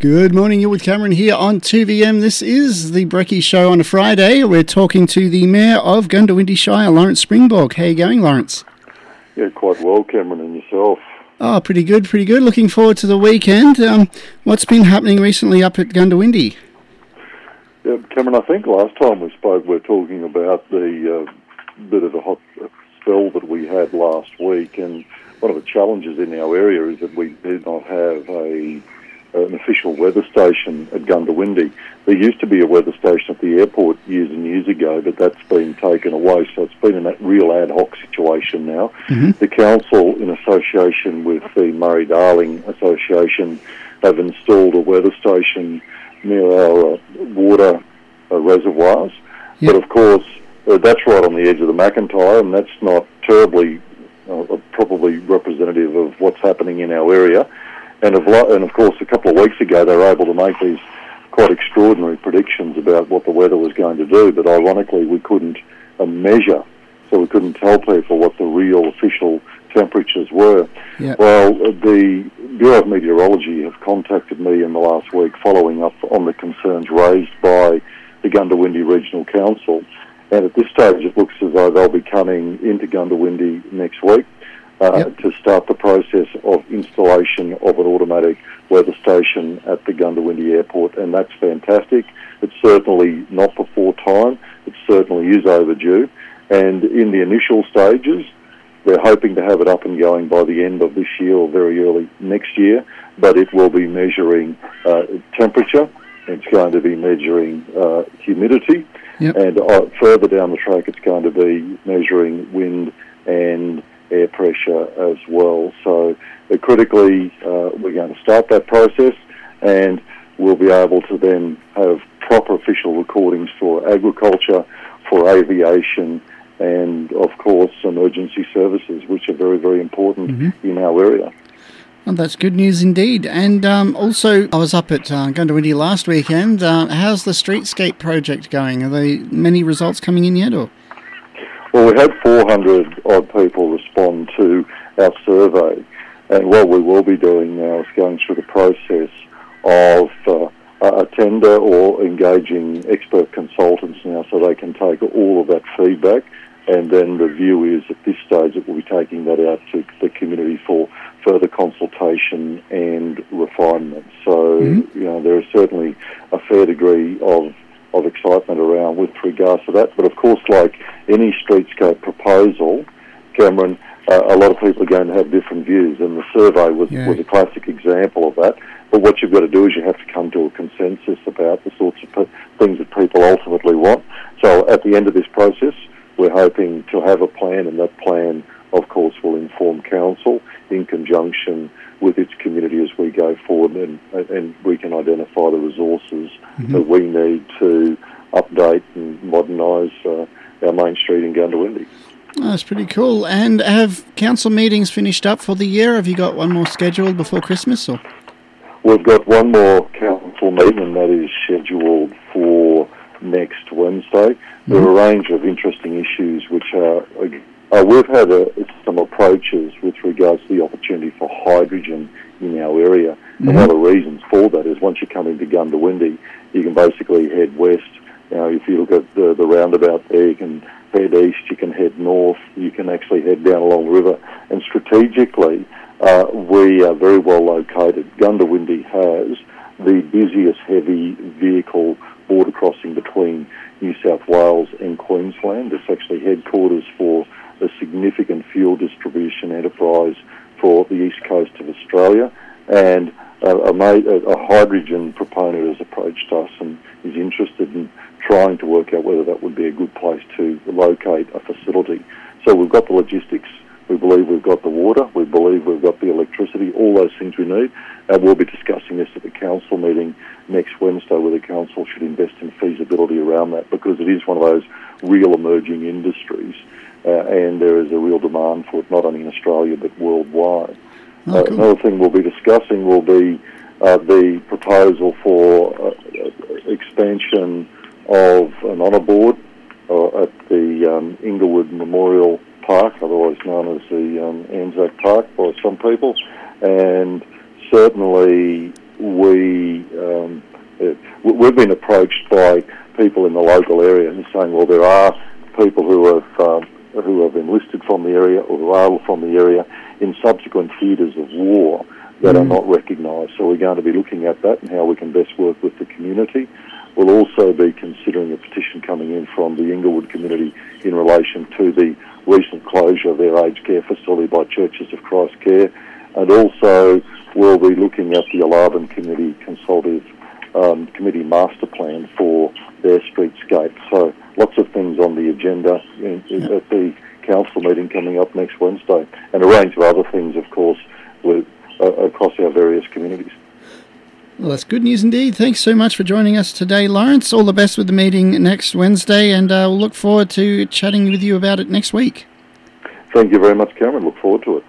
Good morning, you're with Cameron here on 2VM. This is the Brekkie Show on a Friday. We're talking to the Mayor of Goondiwindi Shire, Lawrence Springborg. How are you going, Lawrence? Yeah, quite well, Cameron, and yourself. Oh, pretty good, pretty good. Looking forward to the weekend. Um, what's been happening recently up at Goondiwindi? Yeah, Cameron, I think last time we spoke, we were talking about the uh, bit of a hot spell that we had last week, and one of the challenges in our area is that we did not have a an official weather station at Goondiwindi. There used to be a weather station at the airport years and years ago, but that's been taken away, so it's been a real ad hoc situation now. Mm-hmm. The council, in association with the Murray Darling Association, have installed a weather station near our uh, water uh, reservoirs. Yep. But of course, uh, that's right on the edge of the Macintyre, and that's not terribly uh, probably representative of what's happening in our area. And of, and of course, a couple of weeks ago, they were able to make these quite extraordinary predictions about what the weather was going to do. But ironically, we couldn't uh, measure, so we couldn't tell people what the real official temperatures were. Yep. Well, the Bureau of Meteorology have contacted me in the last week following up on the concerns raised by the Goondiwindi Regional Council. And at this stage, it looks as though they'll be coming into Goondiwindi next week uh, yep. to start the process of installation of an automatic weather station at the Goondiwindi Airport, and that's fantastic. It's certainly not before time. It certainly is overdue. And in the initial stages, they're hoping to have it up and going by the end of this year or very early next year, but it will be measuring uh, temperature. It's going to be measuring uh, humidity. Yep. And uh, further down the track, it's going to be measuring wind and air pressure as well. So uh, critically, uh, we're going to start that process and we'll be able to then have proper official recordings for agriculture, for aviation, and of course emergency services, which are very, very important mm-hmm. in our area. Well, that's good news indeed. And um, also, I was up at uh, Goondiwindi last weekend. Uh, how's the streetscape project going? Are there many results coming in yet, or? Well, we had 400 odd people respond to our survey, and what we will be doing now is going through the process of uh, a tender or engaging expert consultants now so they can take all of that feedback and then the view is at this stage that we'll be taking that out to the community for further consultation and refinement. So, mm-hmm. you know, there is certainly a fair degree of of excitement around with regards to that. But of course, like any streetscape proposal, Cameron, uh, a lot of people are going to have different views, and the survey was, yeah. was a classic example of that. But what you've got to do is you have to come to a consensus about the sorts of p- things that people ultimately want. So at the end of this process, we're hoping to have a plan, and that plan, of course, will inform council in conjunction with its community as we go forward, and, and we can identify the resources mm-hmm. that we need to update and modernise main street in Goondiwindi. Oh, that's pretty cool. And have council meetings finished up for the year? Have you got one more scheduled before Christmas? Or we've got one more council meeting, and that is scheduled for next Wednesday. Mm-hmm. There are a range of interesting issues which are. Uh, we've had a, some approaches with regards to the opportunity for hydrogen in our area. Mm-hmm. And one of the reasons for that is once you come into Goondiwindi, you can basically head west you know, if you look at the, the roundabout there, you can head east, you can head north, you can actually head down along the river. And strategically, uh, we are very well located. Goondiwindi has the busiest heavy vehicle border crossing between New South Wales and Queensland. It's actually headquarters for a significant fuel distribution enterprise for the east coast of Australia. And a, a, a hydrogen proponent has approached us and is interested in trying to work out whether that would be a good place to locate a facility. So we've got the logistics. We believe we've got the water. We believe we've got the electricity. All those things we need. And we'll be discussing this at the council meeting next Wednesday, where the council should invest in feasibility around that because it is one of those real emerging industries, uh, and there is a real demand for it not only in Australia but worldwide. Oh, uh, another thing we'll be discussing will be uh, the proposal for uh, expansion of an honour board uh, at the um, Inglewood Memorial Park, otherwise known as the um, Anzac Park by some people, and certainly we we've been approached by people in the local area and saying, well, there are people who have um, who have enlisted from the area or who are from the area in subsequent theatres of war that mm. are not recognised. So we're going to be looking at that and how we can best work with the community. We'll also be considering a petition coming in from the Inglewood community in relation to the recent closure of their aged care facility by Churches of Christ Care. And also we'll be looking at the Yelarbon Community Consultative um, Committee Master Plan for their streetscape. So lots of things on the agenda in, in, at the council meeting coming up next Wednesday, and a range of other things, of course, with, uh, across our various communities. Well, that's good news indeed. Thanks so much for joining us today, Lawrence. All the best with the meeting next Wednesday, and uh, we'll look forward to chatting with you about it next week. Thank you very much, Cameron. Look forward to it.